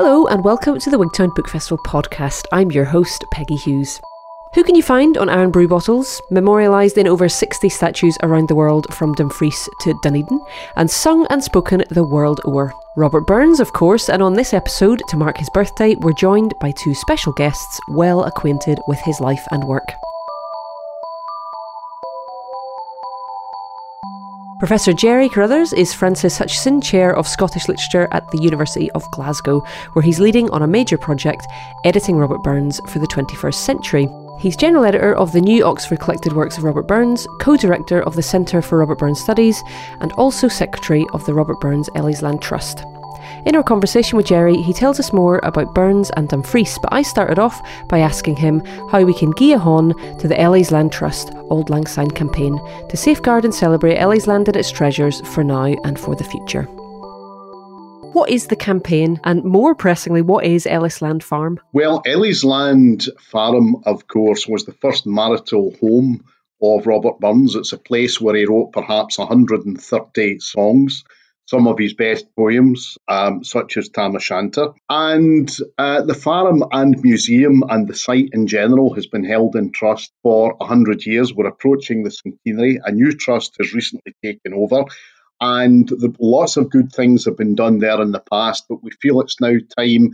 Hello, and welcome to the Wigtown Book Festival podcast. I'm your host, Peggy Hughes. Who can you find on Irn-Bru bottles, memorialised in over 60 statues around the world from Dumfries to Dunedin, and sung and spoken the world over? Robert Burns, of course, and on this episode, to mark his birthday, we're joined by two special guests well acquainted with his life and work. Professor Gerry Carruthers is Francis Hutcheson Chair of Scottish Literature at the University of Glasgow, where he's leading on a major project editing Robert Burns for the 21st century. He's general editor of the New Oxford Collected Works of Robert Burns, co director of the Centre for Robert Burns Studies, and also secretary of the Robert Burns Ellisland Trust. In our conversation with Gerry, he tells us more about Burns and Dumfries, but I started off by asking him how we can gie on to the Ellisland Trust Auld Lang Syne campaign to safeguard and celebrate Ellisland and its treasures for now and for the future. What is the campaign, and more pressingly, what is Ellisland Farm? Well, Ellisland Farm, of course, was the first marital home of Robert Burns. It's a place where he wrote perhaps 130 songs some of his best poems, um, such as Tam O'Shanter. And uh, the farm and museum and the site in general has been held in trust for 100 years. We're approaching the centenary. A new trust has recently taken over. And the, lots of good things have been done there in the past, but we feel it's now time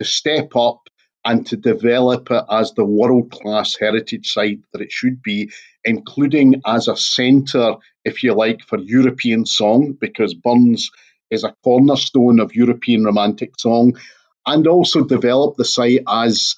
to step up and to develop it as the world class heritage site that it should be, including as a centre, if you like, for European song, because Burns is a cornerstone of European romantic song, and also develop the site as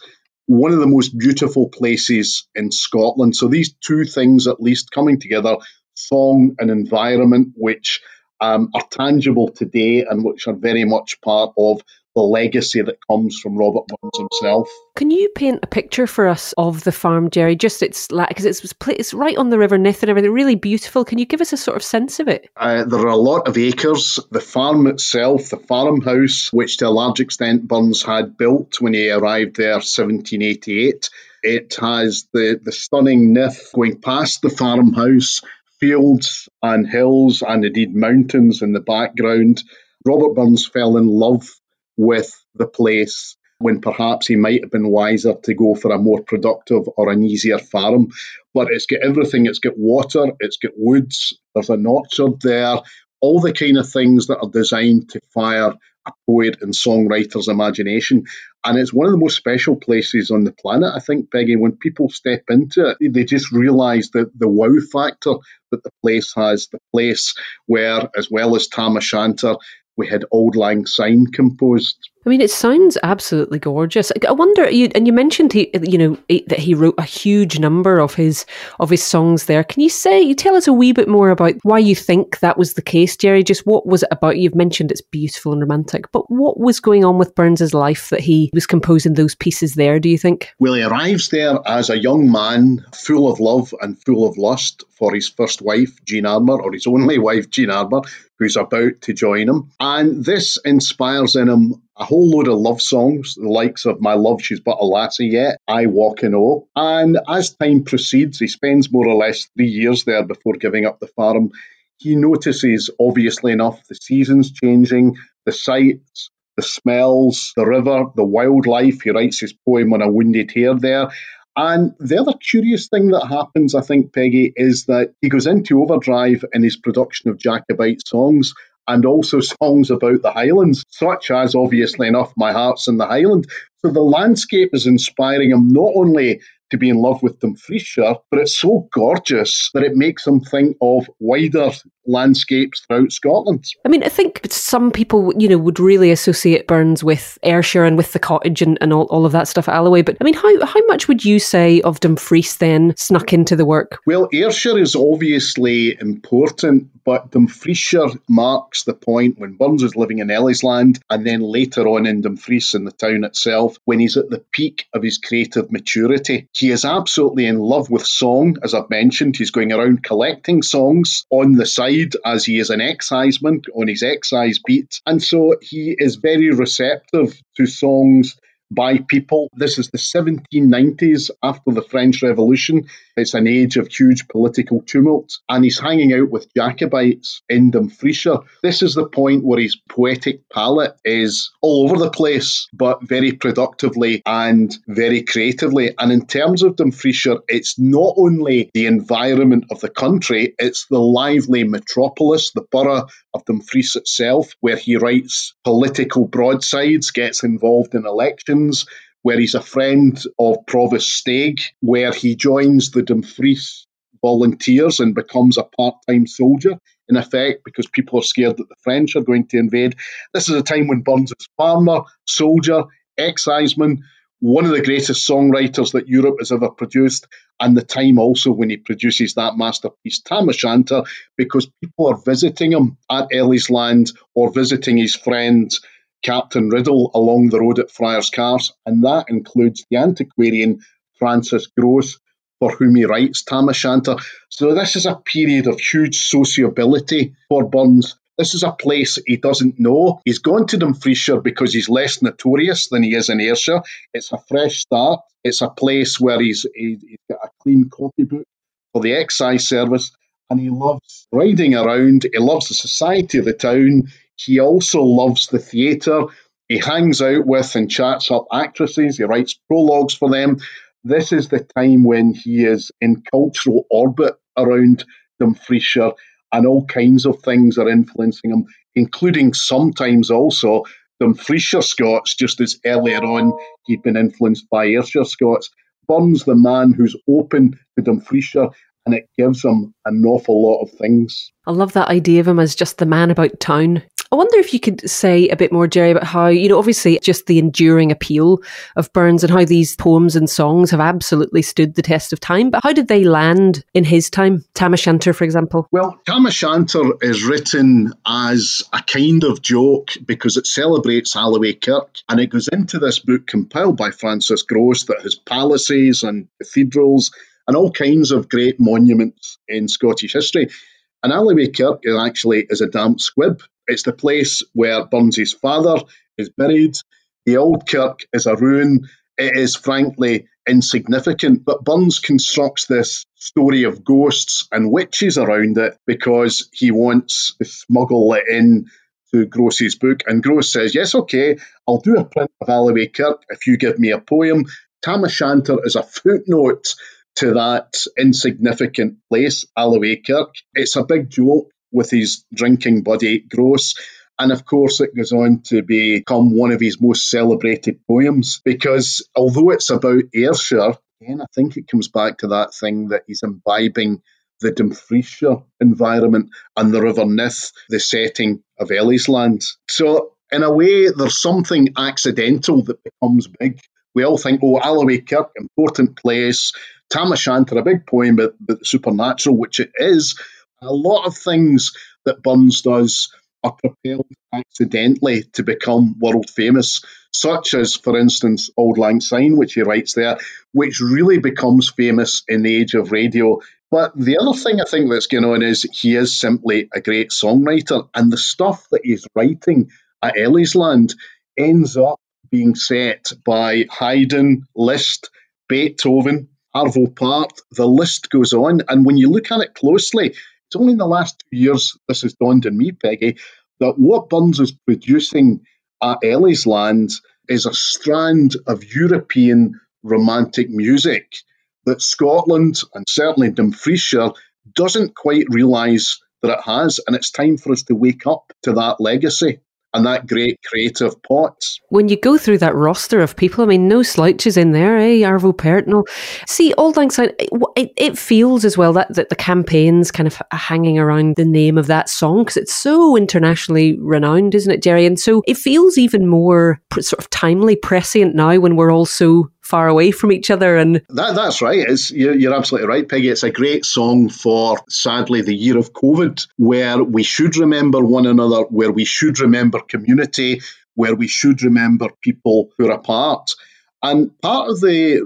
one of the most beautiful places in Scotland. So these two things, at least, coming together song and environment, which um, are tangible today and which are very much part of the legacy that comes from Robert Burns himself. Can you paint a picture for us of the farm, Gerry? Just it's like because it's it's right on the River Nith and everything, really beautiful. Can you give us a sort of sense of it? Uh, there are a lot of acres. The farm itself, the farmhouse, which to a large extent Burns had built when he arrived there, 1788. It has the, the stunning Nith going past the farmhouse, fields and hills, and indeed mountains in the background. Robert Burns fell in love with the place when perhaps he might have been wiser to go for a more productive or an easier farm. But it's got everything. It's got water, it's got woods, there's an orchard there, all the kind of things that are designed to fire a poet and songwriter's imagination. And it's one of the most special places on the planet, I think, Peggy. When people step into it, they just realise that the wow factor that the place has, the place where, as well as Tam O'Shanter, we had Auld Lang Syne composed. I mean, it sounds absolutely gorgeous. I wonder, you, and you mentioned he, you know, that he wrote a huge number of his of his songs there. Can you say, you tell us a wee bit more about why you think that was the case, Gerry? Just what was it about? You've mentioned it's beautiful and romantic, but what was going on with Burns's life that he was composing those pieces there? Do you think? Well, he arrives there as a young man, full of love and full of lust for his first wife, Jean Armour, or his only wife, Jean Armour, who's about to join him. And this inspires in him a whole load of love songs, the likes of My Love, She's But a Lassie Yet, I Walk in O. And as time proceeds, he spends more or less three years there before giving up the farm. He notices, obviously enough, the seasons changing, the sights, the smells, the river, the wildlife. He writes his poem on a wounded hare there. And the other curious thing that happens, I think, Peggy, is that he goes into overdrive in his production of Jacobite songs and also songs about the Highlands, such as, obviously enough, My Heart's in the Highland. So the landscape is inspiring him not only to be in love with Dumfriesshire, but it's so gorgeous that it makes him think of wider landscapes throughout Scotland. I mean, I think some people, you know, would really associate Burns with Ayrshire and with the cottage and, and all, all of that stuff at Alloway. But I mean, how, how much would you say of Dumfries then snuck into the work? Well, Ayrshire is obviously important, but Dumfriesshire marks the point when Burns is living in Ellisland and then later on in Dumfries in the town itself when he's at the peak of his creative maturity. He is absolutely in love with song, as I've mentioned. He's going around collecting songs on the side side as he is an exciseman on his excise beat. And so he is very receptive to songs by people. This is the 1790s after the French Revolution. It's an age of huge political tumult, and he's hanging out with Jacobites in Dumfriesshire. This is the point where his poetic palette is all over the place, but very productively and very creatively. And in terms of Dumfriesshire, it's not only the environment of the country, it's the lively metropolis, the borough of Dumfries itself, where he writes political broadsides, gets involved in elections, where he's a friend of Provost Staig, where he joins the Dumfries volunteers and becomes a part time soldier, in effect, because people are scared that the French are going to invade. This is a time when Burns is farmer, soldier, exciseman, one of the greatest songwriters that Europe has ever produced, and the time also when he produces that masterpiece, Tam O'Shanter, because people are visiting him at Ellie's or visiting his friend Captain Riddell along the road at Friars Carse, and that includes the antiquarian Francis Grose, for whom he writes Tam O'Shanter. So this is a period of huge sociability for Burns. This is a place he doesn't know. He's gone to Dumfriesshire because he's less notorious than he is in Ayrshire. It's a fresh start. It's a place where he's, he's got a clean copybook for the excise service and he loves riding around. He loves the society of the town. He also loves the theatre. He hangs out with and chats up actresses. He writes prologues for them. This is the time when he is in cultural orbit around Dumfriesshire and all kinds of things are influencing him, including sometimes also Dumfriesshire Scots, just as earlier on he'd been influenced by Ayrshire Scots. Burns the man who's open to Dumfriesshire and it gives him an awful lot of things. I love that idea of him as just the man about town. I wonder if you could say a bit more, Gerry, about how, you know, obviously just the enduring appeal of Burns and how these poems and songs have absolutely stood the test of time. But how did they land in his time? Tam O'Shanter, for example. Well, Tam O'Shanter is written as a kind of joke because it celebrates Alloway Kirk and it goes into this book compiled by Francis Grose that has palaces and cathedrals and all kinds of great monuments in Scottish history. And Alloway Kirk actually is a damp squib. It's the place where Burns's father is buried. The old kirk is a ruin. It is frankly insignificant, but Burns constructs this story of ghosts and witches around it because he wants to smuggle it in to Grose's book. And Grose says, Yes, okay, I'll do a print of Alloway Kirk if you give me a poem. Tam O'Shanter is a footnote to that insignificant place, Alloway Kirk. It's a big joke with his drinking buddy Grose. And of course, it goes on to become one of his most celebrated poems because although it's about Ayrshire, again, I think it comes back to that thing that he's imbibing the Dumfriesshire environment and the River Nith, the setting of Ellisland. So, in a way, there's something accidental that becomes big. We all think, oh, Alloway Kirk, important place. Tam O'Shanter, a big poem about, the supernatural, which it is. A lot of things that Burns does are propelled accidentally to become world famous, such as, for instance, Auld Lang Syne, which he writes there, which really becomes famous in the age of radio. But the other thing I think that's going on is he is simply a great songwriter, and the stuff that he's writing at Ellisland ends up being set by Haydn, Liszt, Beethoven, Arvo Pärt. The list goes on, and when you look at it closely, it's only in the last two years this has dawned on me, Peggy, that what Burns is producing at Ellisland is a strand of European romantic music that Scotland and certainly Dumfriesshire doesn't quite realise that it has, and it's time for us to wake up to that legacy and that great creative pot. When you go through that roster of people, I mean, no slouches in there, eh? Arvo Pärt no. See, Auld Lang Syne, it, it, feels as well that, that the campaign's kind of hanging around the name of that song because it's so internationally renowned, isn't it, Jerry? And so it feels even more sort of timely, prescient now when we're all so far away from each other. And that, that's right. It's, you're, you're absolutely right, Peggy. It's a great song for, sadly, the year of COVID, where we should remember one another, where we should remember community, where we should remember people who are apart. And part of the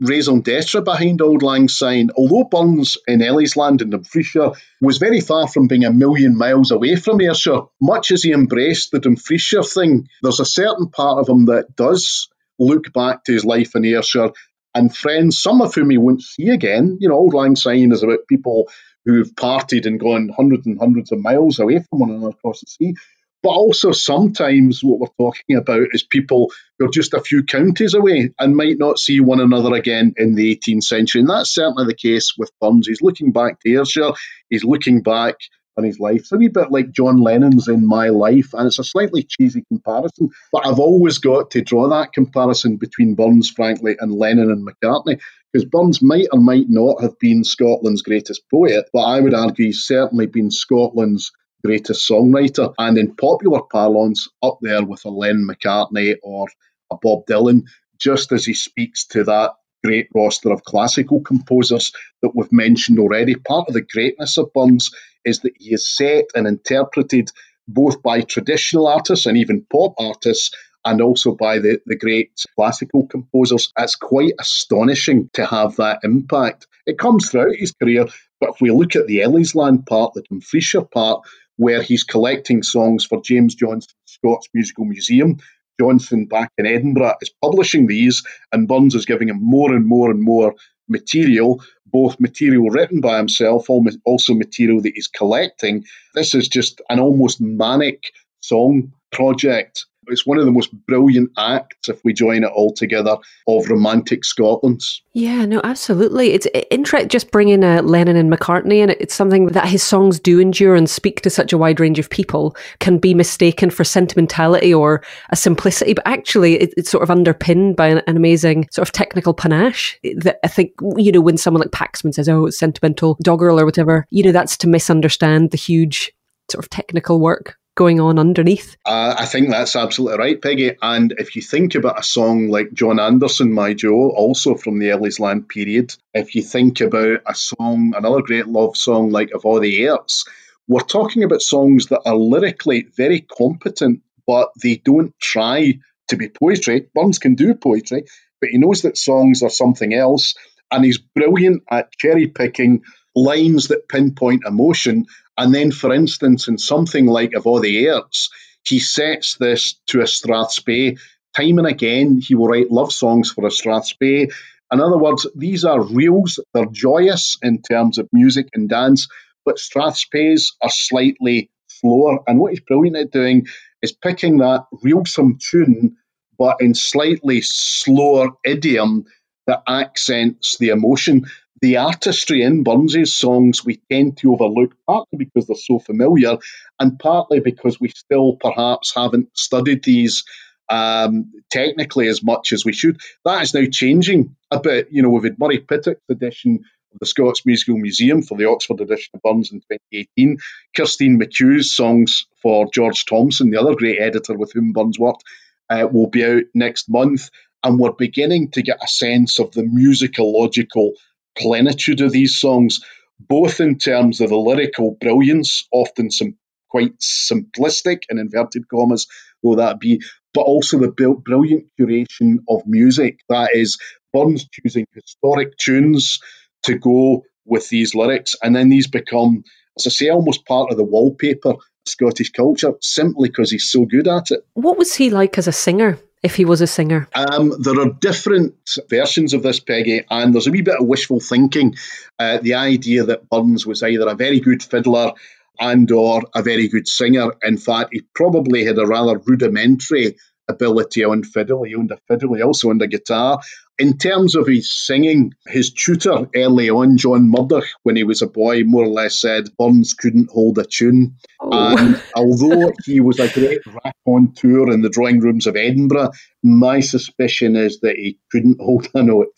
raison d'etre behind Auld Lang Syne, although Burns in Ellisland in Dumfriesshire was very far from being a million miles away from Ayrshire, much as he embraced the Dumfriesshire thing, there's a certain part of him that does look back to his life in Ayrshire and friends, some of whom he won't see again. You know, Auld Lang Syne is about people who've partied and gone hundreds and hundreds of miles away from one another across the sea. But also, sometimes what we're talking about is people who are just a few counties away and might not see one another again in the 18th century. And that's certainly the case with Burns. He's looking back to Ayrshire, he's looking back on his life. It's a wee bit like John Lennon's In My Life, and it's a slightly cheesy comparison, but I've always got to draw that comparison between Burns, frankly, and Lennon and McCartney, because Burns might or might not have been Scotland's greatest poet, but I would argue he's certainly been Scotland's greatest songwriter, and in popular parlance, up there with a Lennon McCartney or a Bob Dylan, just as he speaks to that great roster of classical composers that we've mentioned already. Part of the greatness of Burns is that he is set and interpreted both by traditional artists and even pop artists and also by the, the great classical composers. It's quite astonishing to have that impact. It comes throughout his career, but if we look at the Ellisland part, the Dumfriesshire part, where he's collecting songs for James Johnson Scots Musical Museum, Johnson back in Edinburgh is publishing these, and Burns is giving him more and more and more material, both material written by himself, also material that he's collecting. This is just an almost manic song project it's one of the most brilliant acts, if we join it all together, of romantic Scotland's. Yeah, no, absolutely. It's interesting just bringing uh, Lennon and McCartney, and it's something that his songs do endure and speak to such a wide range of people, can be mistaken for sentimentality or a simplicity, but actually it, it's sort of underpinned by an, an, amazing sort of technical panache that I think, you know, when someone like Paxman says, oh, it's sentimental doggerel or whatever, you know, that's to misunderstand the huge sort of technical work going on underneath. Uh, I think that's absolutely right, Peggy. And if you think about a song like John Anderson, My Joe, also from the Ellisland period, if you think about a song, another great love song like Of All the Airts, we're talking about songs that are lyrically very competent, but they don't try to be poetry. Burns can do poetry, but he knows that songs are something else. And he's brilliant at cherry picking lines that pinpoint emotion and then, for instance, in something like Of All the Airts, he sets this to a Strathspey. Time and again, he will write love songs for a Strathspey. In other words, these are reels, they're joyous in terms of music and dance, but Strathspeys are slightly slower. And what he's brilliant at doing is picking that reelsome tune, but in slightly slower idiom that accents the emotion the artistry in Burns's songs we tend to overlook, partly because they're so familiar, and partly because we still perhaps haven't studied these um, technically as much as we should. That is now changing a bit. You know, we've had Murray Pittock's edition of the Scots Musical Museum for the Oxford edition of Burns in 2018. Kirsteen McCue's songs for George Thomson, the other great editor with whom Burns worked, uh, will be out next month. And we're beginning to get a sense of the musicological plenitude of these songs, both in terms of the lyrical brilliance, often some quite simplistic in inverted commas, though that be, but also the brilliant curation of music. That is, Burns choosing historic tunes to go with these lyrics, and then these become, as I say, almost part of the wallpaper Scottish culture simply because he's so good at it. What was he like as a singer? If he was a singer? Um, there are different versions of this, Peggy, and there's a wee bit of wishful thinking. Uh, the idea that Burns was either a very good fiddler and or a very good singer. In fact, he probably had a rather rudimentary ability on fiddle. He owned a fiddle, he also owned a guitar. In terms of his singing, his tutor early on, John Murdoch, when he was a boy, more or less said Burns couldn't hold a tune. Oh. And although he was a great raconteur in the drawing rooms of Edinburgh, my suspicion is that he couldn't hold a note.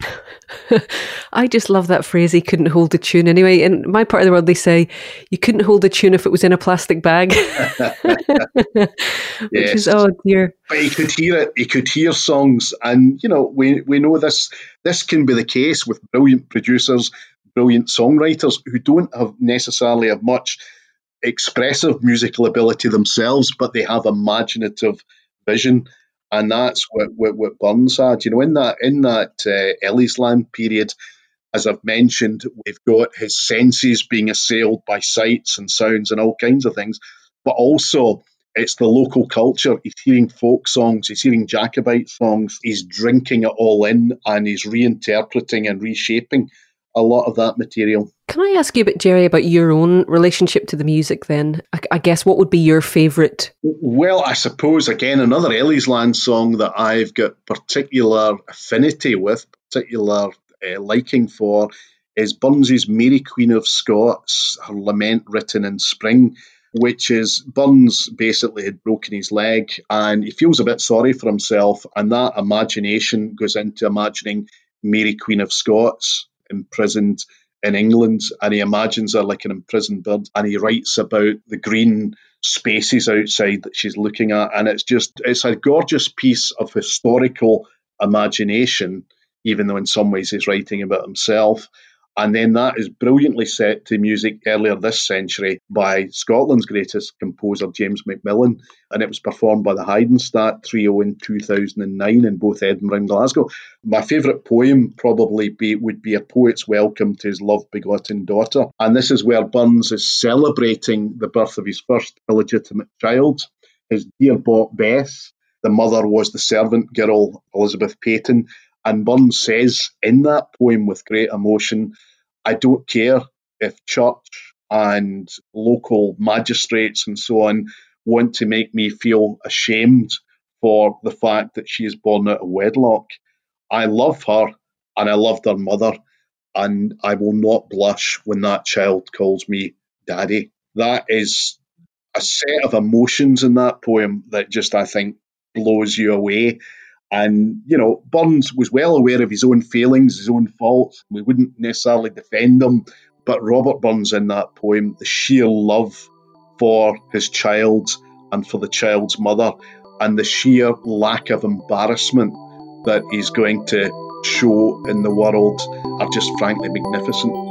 I just love that phrase. He couldn't hold a tune. Anyway, in my part of the world, they say you couldn't hold a tune if it was in a plastic bag. Which yes. is oh dear. But he could hear it. He could hear songs, and you know we we know this. This can be the case with brilliant producers, brilliant songwriters who don't have necessarily have much expressive musical ability themselves, but they have imaginative vision and that's what, what, what Burns had. You know, in that in that uh, period, as I've mentioned, we've got his senses being assailed by sights and sounds and all kinds of things, but also It's the local culture. He's hearing folk songs, he's hearing Jacobite songs, he's drinking it all in and he's reinterpreting and reshaping a lot of that material. Can I ask you a bit, Gerry, about your own relationship to the music then? I, I guess what would be your favourite? Well, I suppose, again, another Ellisland song that I've got particular affinity with, particular uh, liking for, is Burns's Mary Queen of Scots, her lament written in spring which is Burns basically had broken his leg and he feels a bit sorry for himself. And that imagination goes into imagining Mary, Queen of Scots, imprisoned in England. And he imagines her like an imprisoned bird. And he writes about the green spaces outside that she's looking at. And it's just, it's a gorgeous piece of historical imagination, even though in some ways he's writing about himself. And then that is brilliantly set to music earlier this century by Scotland's greatest composer, James Macmillan. And it was performed by the Heidenstadt Trio in 2009 in both Edinburgh and Glasgow. My favourite poem probably be, would be A Poet's Welcome to His Love Begotten Daughter. And this is where Burns is celebrating the birth of his first illegitimate child, his dear bought Bess. The mother was the servant girl, Elizabeth Paton. And Burns says in that poem with great emotion, I don't care if church and local magistrates and so on want to make me feel ashamed for the fact that she is born out of wedlock. I love her and I loved her mother, and I will not blush when that child calls me daddy. That is a set of emotions in that poem that just, I think, blows you away. And, you know, Burns was well aware of his own failings, his own faults. We wouldn't necessarily defend them, but Robert Burns in that poem, the sheer love for his child and for the child's mother, and the sheer lack of embarrassment that he's going to show in the world are just frankly magnificent.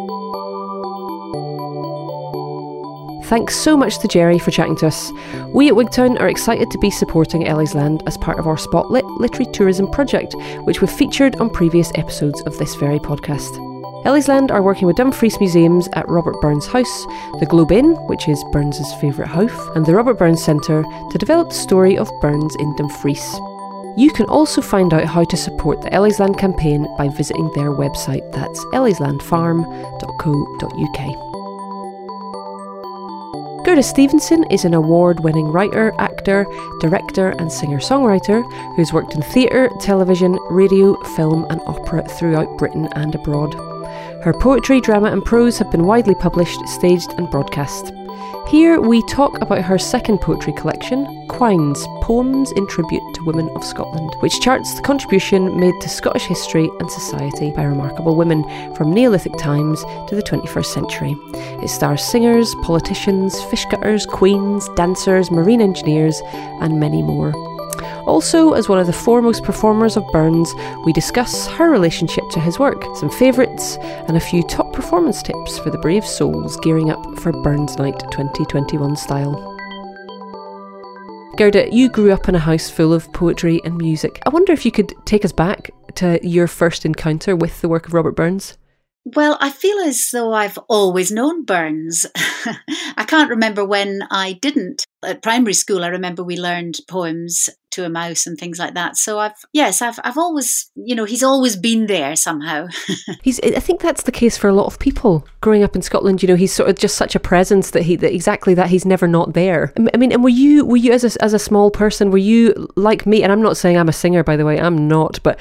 Thanks so much to Gerry for chatting to us. We at Wigtown are excited to be supporting Ellisland as part of our Spotlit Literary Tourism project, which we've featured on previous episodes of this very podcast. Ellisland are working with Dumfries Museums at Robert Burns House, the Globe Inn, which is Burns's favourite house, and the Robert Burns Centre to develop the story of Burns in Dumfries. You can also find out how to support the Ellisland campaign by visiting their website. That's ellislandfarm.co.uk. Gerda Stevenson is an award winning writer, actor, director, and singer songwriter who's worked in theatre, television, radio, film, and opera throughout Britain and abroad. Her poetry, drama, and prose have been widely published, staged, and broadcast. Here we talk about her second poetry collection, Quines Poems in Tribute to Women of Scotland, which charts the contribution made to Scottish history and society by remarkable women from Neolithic times to the 21st century. It stars singers, politicians, fish cutters, queens, dancers, marine engineers, and many more. Also, as one of the foremost performers of Burns, we discuss her relationship to his work, some favourites, and a few top performance tips for the brave souls gearing up for Burns Night 2021 style. Gerda, you grew up in a house full of poetry and music. I wonder if you could take us back to your first encounter with the work of Robert Burns. Well, I feel as though I've always known Burns. I can't remember when I didn't. At primary school, I remember we learned poems to a mouse and things like that. So I've yes, I've I've always you know he's always been there somehow. he's I think that's the case for a lot of people growing up in Scotland. You know, he's sort of just such a presence that he that exactly that he's never not there. I mean, and were you were you as a, as a small person were you like me? And I'm not saying I'm a singer by the way, I'm not, but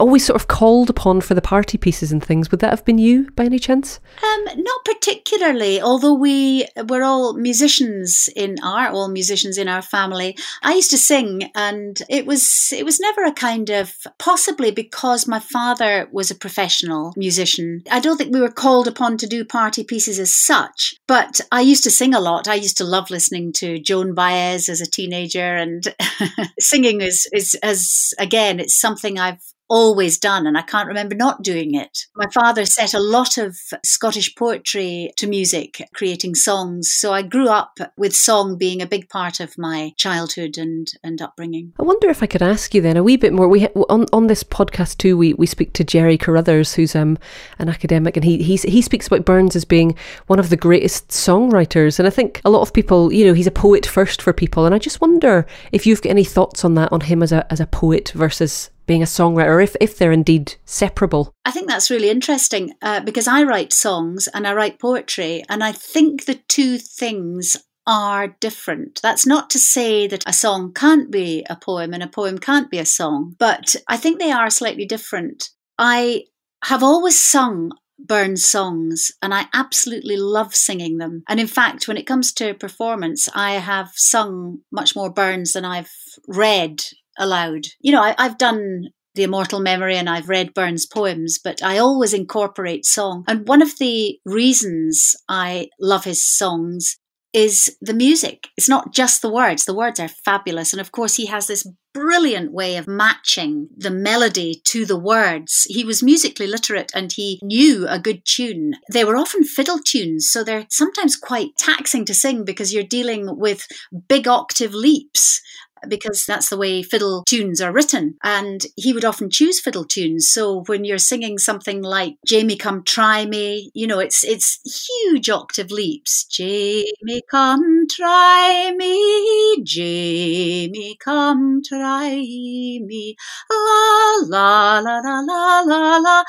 always sort of called upon for the party pieces and things. Would that have been you by any chance? Um, not particularly. Although we were all musicians in our all musicians in our family. I used to sing and it was it was never a kind of possibly because my father was a professional musician. I don't think we were called upon to do party pieces as such, but I used to sing a lot. I used to love listening to Joan Baez as a teenager, and singing is is as again it's something I've always done, and I can't remember not doing it. My father set a lot of Scottish poetry to music, creating songs. So I grew up with song being a big part of my childhood and, and upbringing. I wonder if I could ask you then a wee bit more. We on on this podcast too. We, we speak to Gerry Carruthers, who's um, an academic, and he he he speaks about Burns as being one of the greatest songwriters. And I think a lot of people, you know, he's a poet first for people. And I just wonder if you've got any thoughts on that on him as a as a poet versus being a songwriter, if, if they're indeed separable? I think that's really interesting uh, because I write songs and I write poetry, and I think the two things are different. That's not to say that a song can't be a poem and a poem can't be a song, but I think they are slightly different. I have always sung Burns songs, and I absolutely love singing them. And in fact, when it comes to performance, I have sung much more Burns than I've read aloud. You know, I, I've done the immortal memory and I've read Burns' poems, but I always incorporate song. And one of the reasons I love his songs is the music. It's not just the words. The words are fabulous. And of course, he has this brilliant way of matching the melody to the words. He was musically literate and he knew a good tune. They were often fiddle tunes, so they're sometimes quite taxing to sing because you're dealing with big octave leaps because that's the way fiddle tunes are written. And he would often choose fiddle tunes. So when you're singing something like Jamie Come Try Me, you know, it's it's huge octave leaps. Jamie Come Try Me, Jamie Come Try Me. La la la la la la la la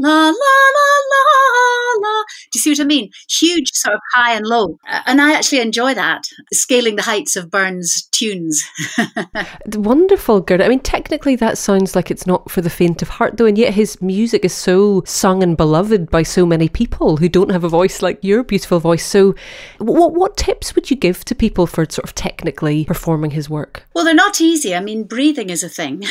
la la la la. Do you see what I mean? Huge sort of high and low. And I actually enjoy that, scaling the heights of Burns' tunes tunes. Wonderful, Gerda. I mean, technically, that sounds like it's not for the faint of heart, though, and yet his music is so sung and beloved by so many people who don't have a voice like your beautiful voice. So, what what tips would you give to people for sort of technically performing his work? Well, they're not easy. I mean, breathing is a thing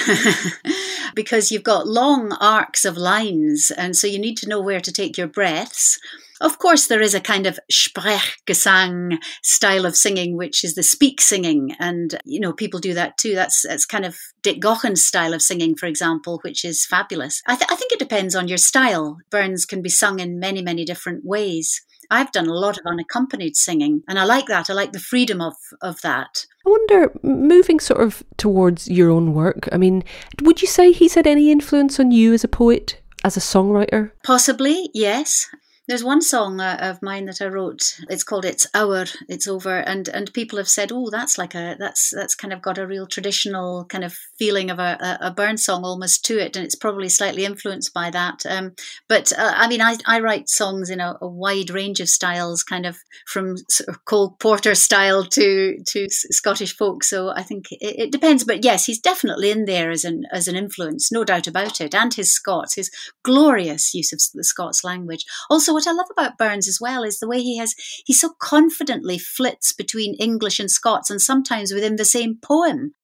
because you've got long arcs of lines, and so you need to know where to take your breaths. Of course, there is a kind of Sprechgesang style of singing, which is the speak singing, and you know people do that too. That's that's kind of Dick Gaughan's style of singing, for example, which is fabulous. I, th- I think it depends on your style. Burns can be sung in many many different ways. I've done a lot of unaccompanied singing, and I like that. I like the freedom of of that. I wonder, moving sort of towards your own work. I mean, would you say he's had any influence on you as a poet? as a songwriter? Possibly, yes. There's one song uh, of mine that I wrote. It's called "It's Our, It's Over," and and people have said, "Oh, that's like a that's that's kind of got a real traditional kind of feeling of a, a, Burn song almost to it," and it's probably slightly influenced by that. Um, but uh, I mean, I I write songs in a, a, wide range of styles, kind of from sort of Cole Porter style to to Scottish folk. So I think it, it depends. But yes, he's definitely in there as an as an influence, no doubt about it. And his Scots, his glorious use of the Scots language, also what I love about Burns as well is the way he has he so confidently flits between English and Scots and sometimes within the same poem.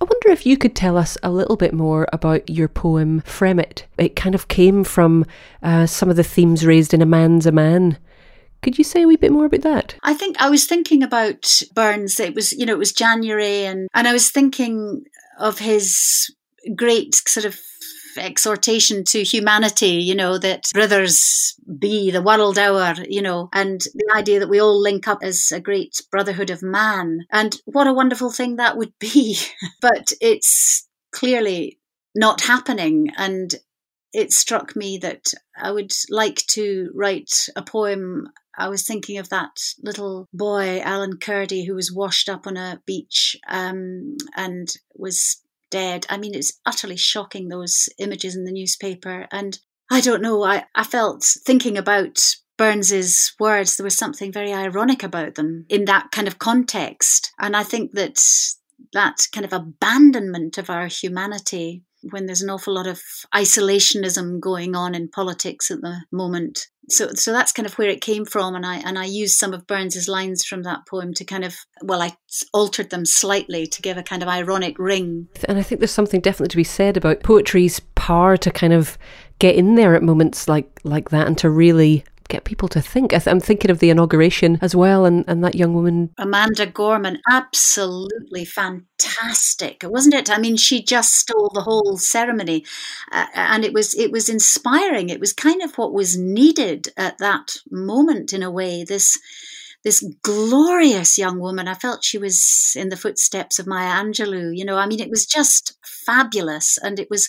I wonder if you could tell us a little bit more about your poem Fremit. It kind of came from uh, some of the themes raised in A Man's a Man. Could you say a wee bit more about that? I think I was thinking about Burns. It was, you know, it was January, and and I was thinking of his great sort of exhortation to humanity, you know, that brothers be the world our, you know, and the idea that we all link up as a great brotherhood of man. And what a wonderful thing that would be. but it's clearly not happening. And it struck me that I would like to write a poem I was thinking of that little boy, Alan Kurdi, who was washed up on a beach um, and was dead. I mean, it's utterly shocking, those images in the newspaper. And I don't know, I, I felt thinking about Burns's words, there was something very ironic about them in that kind of context. And I think that that kind of abandonment of our humanity when there's an awful lot of isolationism going on in politics at the moment. So, so that's kind of where it came from, and I and I used some of Burns's lines from that poem to kind of well, I altered them slightly to give a kind of ironic ring. And I think there's something definitely to be said about poetry's power to kind of get in there at moments like like that and to really get people to think. I am thinking of the inauguration as well, and, and that young woman. Amanda Gorman, absolutely fantastic, wasn't it? I mean, she just stole the whole ceremony, uh, and it was it was inspiring. It was kind of what was needed at that moment, in a way. This this glorious young woman. I felt she was in the footsteps of Maya Angelou. You know, I mean, it was just fabulous, and it was.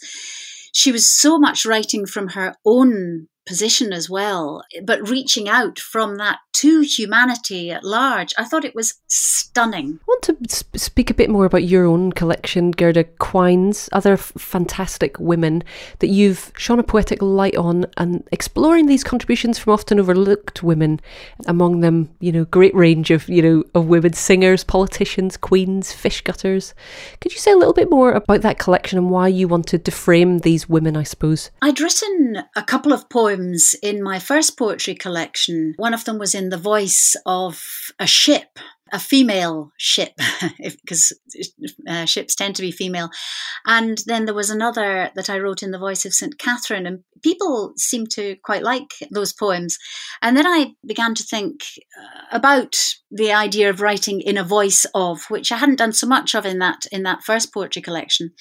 She was so much writing from her own position as well, but reaching out from that to humanity at large. I thought it was stunning. I want to sp- speak a bit more about your own collection, Gerda Quines, other f- fantastic women that you've shone a poetic light on and exploring these contributions from often overlooked women, among them, you know, great range of, you know, of women singers, politicians, queens, fish gutters. Could you say a little bit more about that collection and why you wanted to frame these women, I suppose? I'd written a couple of poems in my first poetry collection. One of them was in the voice of a ship a female ship because uh, ships tend to be female. And then there was another that i wrote in the voice of st catherine and people seemed to quite like those poems. And then i began to think uh, about the idea of writing in a voice of which i hadn't done so much of in that in that first poetry collection.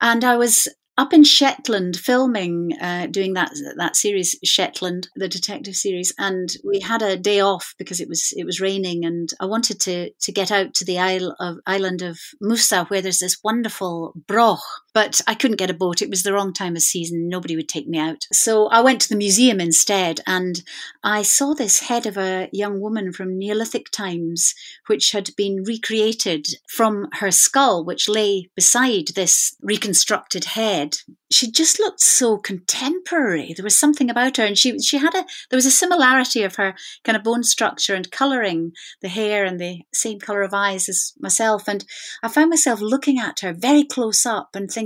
And I was up in Shetland filming, uh, doing that that series Shetland, the detective series, and we had a day off because it was it was raining, and I wanted to to get out to the isle of island of Mousa where there's this wonderful broch, but I couldn't get a boat. It was the wrong time of season; nobody would take me out. So I went to the museum instead, and I saw this head of a young woman from Neolithic times, which had been recreated from her skull, which lay beside this reconstructed head she just looked so contemporary. There was something about her, and she she had a there was a similarity of her kind of bone structure and colouring, the hair and the same colour of eyes as myself. And I found myself looking at her very close up and thinking,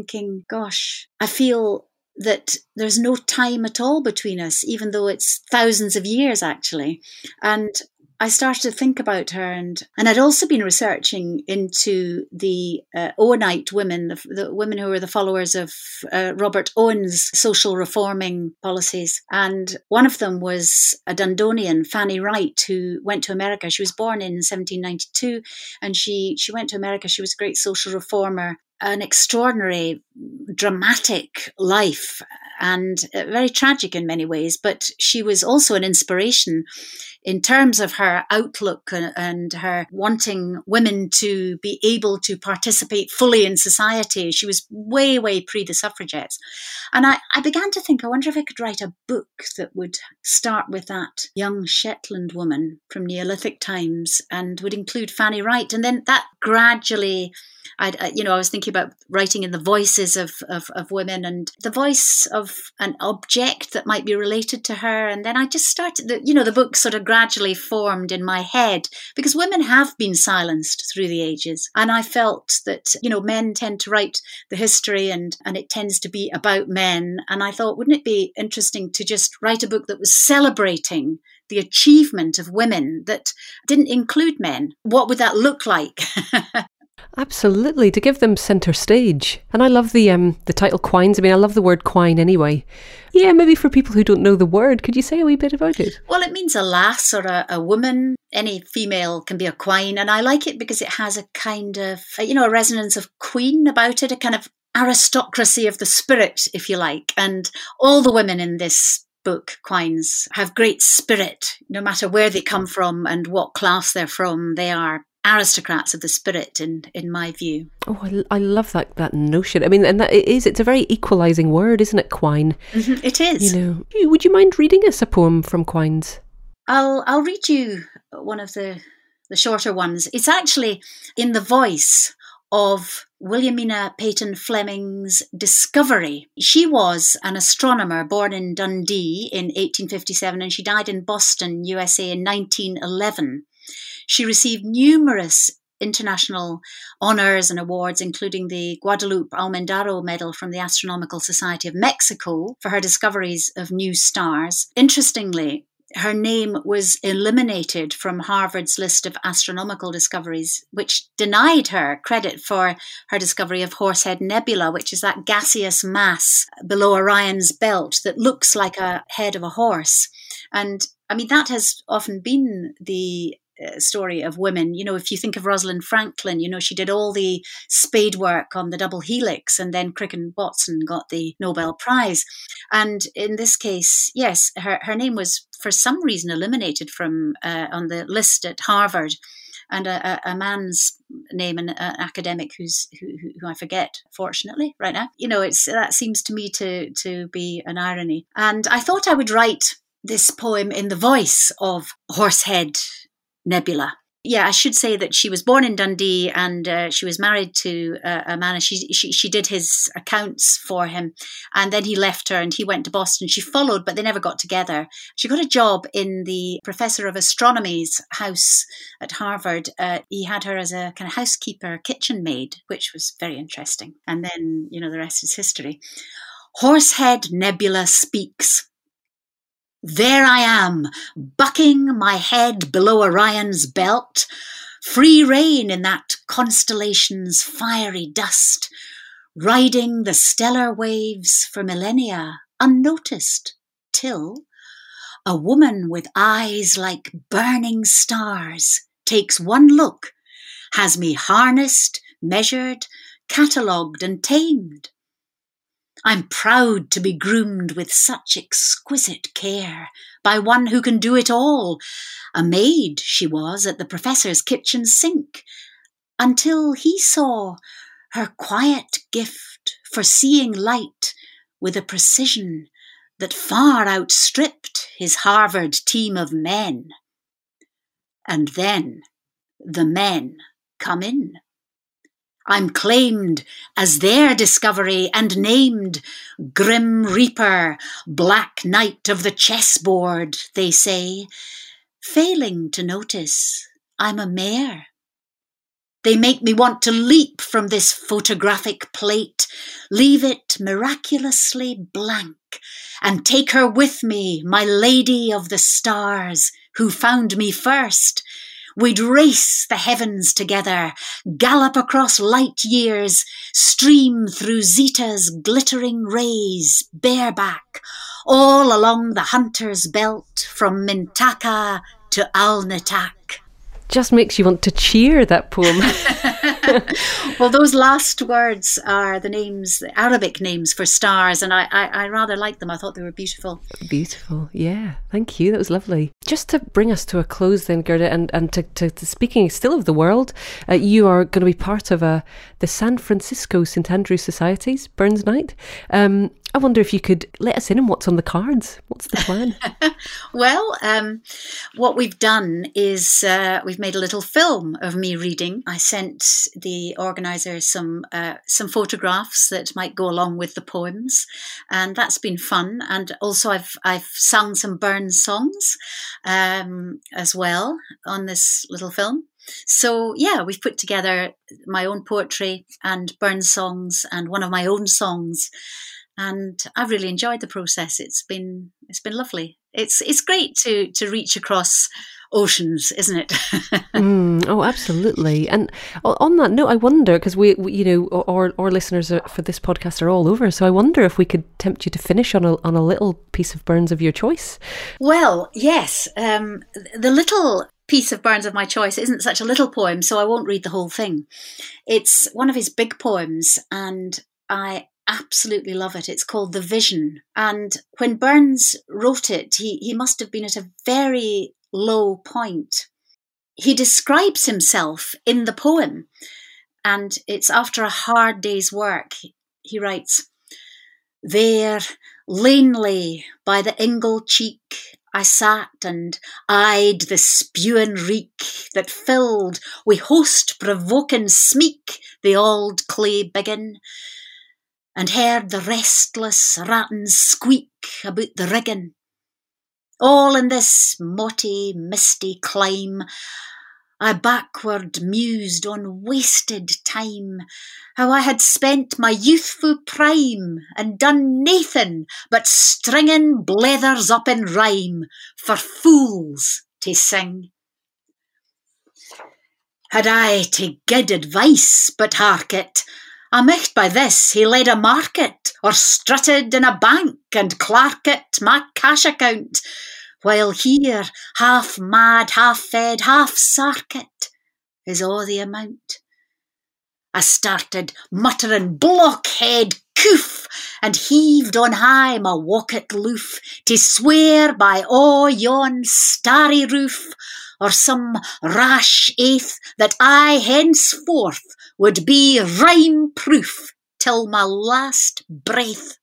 "Gosh, I feel." That there's no time at all between us, even though it's thousands of years actually. And I started to think about her, and and I'd also been researching into the uh, Owenite women, the, the, women who were the followers of uh, Robert Owen's social reforming policies, and one of them was a Dundonian, Fanny Wright, who went to America. She was born in 1792, and she she went to America. She was a great social reformer, an extraordinary, dramatic life and uh, very tragic in many ways, but she was also an inspiration in terms of her outlook and, and, her wanting women to be able to participate fully in society. She was way, way pre the suffragettes. And I, I began to think, I wonder if I could write a book that would start with that young Shetland woman from Neolithic times and would include Fanny Wright. And then that gradually I, you know, I was thinking about writing in the voices of, of, of women and the voice of an object that might be related to her. And then I just started, the, you know, the book sort of gradually formed in my head because women have been silenced through the ages. And I felt that, you know, men tend to write the history and, and it tends to be about men. And I thought, wouldn't it be interesting to just write a book that was celebrating the achievement of women that didn't include men. What would that look like? Absolutely, to give them centre stage. And I love the um the title Quines. I mean, I love the word quine anyway. Yeah, maybe for people who don't know the word, could you say a wee bit about it? Well, it means a lass or a, a woman. Any female can be a quine, and I like it because it has a kind of you know a resonance of queen about it, a kind of aristocracy of the spirit, if you like. And all the women in this book, Quines, have great spirit, no matter where they come from and what class they're from. They are aristocrats of the spirit in in my view. Oh i, I love that that notion. I mean and that it is it's a very equalizing word isn't it quine? Mm-hmm, it is. You know would you mind reading us a poem from quines? I'll i'll read you one of the the shorter ones. It's actually in the voice of Williamina Paton Fleming's discovery. She was an astronomer born in Dundee in 1857 and she died in Boston, USA in 1911. She received numerous international honors and awards, including the Guadalupe Almendaró Medal from the Astronomical Society of Mexico for her discoveries of new stars. Interestingly, her name was eliminated from Harvard's list of astronomical discoveries, which denied her credit for her discovery of Horsehead Nebula, which is that gaseous mass below Orion's belt that looks like a head of a horse. And I mean, that has often been the story of women. You know, if you think of Rosalind Franklin, you know, she did all the spade work on the double helix, and then Crick and Watson got the Nobel Prize. And in this case, yes, her, her name was for some reason eliminated from uh, on the list at Harvard and a, a, man's name, an, an academic who's who, who, I forget, fortunately, right now. You know, it's that seems to me to to be an irony. And I thought I would write this poem in the voice of Horsehead Nebula yeah, I should say that she was born in Dundee and uh, she was married to uh, a man. And she, she she did his accounts for him, and then he left her and he went to Boston. She followed, but they never got together. She got a job in the professor of astronomy's house at Harvard. Uh, he had her as a kind of housekeeper, kitchen maid, which was very interesting. And then you know the rest is history. Horsehead Nebula speaks. There I am, bucking my head below Orion's belt, free rein in that constellation's fiery dust, riding the stellar waves for millennia unnoticed, till a woman with eyes like burning stars takes one look, has me harnessed, measured, catalogued, and tamed I'm proud to be groomed with such exquisite care by one who can do it all. A maid she was at the professor's kitchen sink, until he saw her quiet gift for seeing light with a precision that far outstripped his Harvard team of men. And then the men come in. I'm claimed as their discovery and named Grim Reaper, Black Knight of the chessboard, they say, failing to notice I'm a mare. They make me want to leap from this photographic plate, leave it miraculously blank, and take her with me, my lady of the stars, who found me first, We'd race the heavens together, gallop across light years, stream through Zeta's glittering rays, bareback, all along the hunter's belt from Mintaka to Alnitak just makes you want to cheer that poem. well, those last words are the names, the Arabic names for stars, and I, I, I, rather like them. I thought they were beautiful. Beautiful, yeah. Thank you. That was lovely. Just to bring us to a close, then, Gerda, and, and to, to, to speaking still of the world, uh, you are going to be part of uh, the San Francisco St Andrew Society's Burns Night. Um, I wonder if you could let us in on what's on the cards. What's the plan? well, um, what we've done is uh, we've made a little film of me reading. I sent the organizer some uh, some photographs that might go along with the poems, and that's been fun. And also, I've I've sung some Burns songs um, as well on this little film. So yeah, we've put together my own poetry and Burns songs and one of my own songs and I've really enjoyed the process. It's been it's been lovely. It's it's great to to reach across oceans, isn't it? mm, oh, absolutely. And on that note, I wonder because we, we, you know, our our listeners are, for this podcast are all over. So I wonder if we could tempt you to finish on a on a little piece of Burns of your choice. Well, yes. Um, the little piece of Burns of my choice isn't such a little poem, so I won't read the whole thing. It's one of his big poems, and I absolutely love it. It's called The Vision. And when Burns wrote it, he, he must have been at a very low point. He describes himself in the poem, and it's after a hard day's work. He writes, There, lanely by the ingle cheek, I sat and eyed the spewin' reek that filled wi' host provoking smeek the auld clay biggin and heard the restless rattins squeak about the rigging. All in this motty, misty clime, I backward mused on wasted time, how I had spent my youthful prime and done nathan but stringin' blethers up in rhyme for fools to sing. Had I to gid advice but hark it, I micht by this he led a market, or strutted in a bank and clarket my cash account, while here, half mad, half fed, half sarket, is all the amount. I started muttering blockhead coof and heaved on high my walket loof to swear by all yon starry roof or some rash oath that I henceforth would be rhyme proof till my last breath.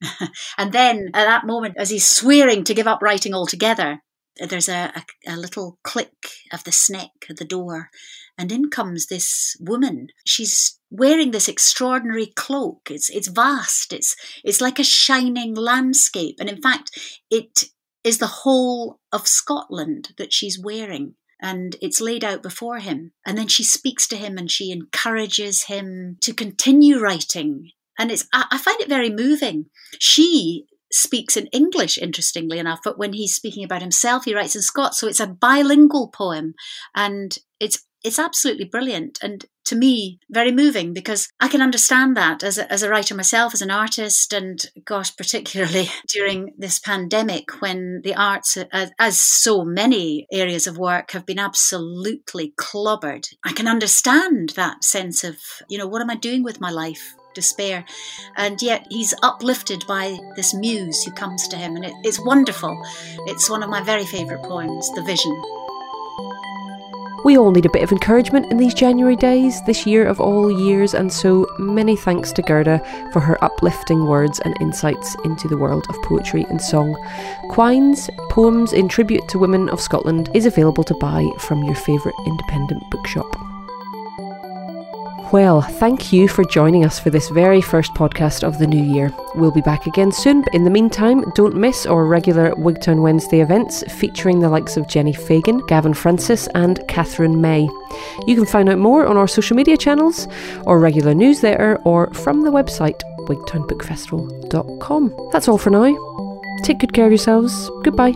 and then at that moment, as he's swearing to give up writing altogether, there's a, a, a, little click of the sneck at the door, and in comes this woman. She's wearing this extraordinary cloak. It's it's vast. It's it's like a shining landscape, and in fact, it is the whole of Scotland that she's wearing. And it's laid out before him. And then she speaks to him and she encourages him to continue writing and it's I, find it very moving. She speaks in English, interestingly enough, but when he's speaking about himself, he writes in Scots. So it's a bilingual poem, and it's it's absolutely brilliant and to me very moving because I can understand that as a, as a writer myself, as an artist, and gosh, particularly during this pandemic when the arts, as so many areas of work, have been absolutely clobbered. I can understand that sense of, you know, what am I doing with my life? despair. And yet he's uplifted by this muse who comes to him, and it, it's wonderful. It's one of my very favourite poems, The Vision. We all need a bit of encouragement in these January days, this year of all years, and so many thanks to Gerda for her uplifting words and insights into the world of poetry and song. Quines, Poems in Tribute to Women of Scotland, is available to buy from your favourite independent bookshop. Well, thank you for joining us for this very first podcast of the new year. We'll be back again soon, but in the meantime, don't miss our regular Wigtown Wednesday events featuring the likes of Jenni Fagan, Gavin Francis, and Katherine May. You can find out more on our social media channels, our regular newsletter, or from the website wigtownbookfestival.com. That's all for now. Take good care of yourselves. Goodbye.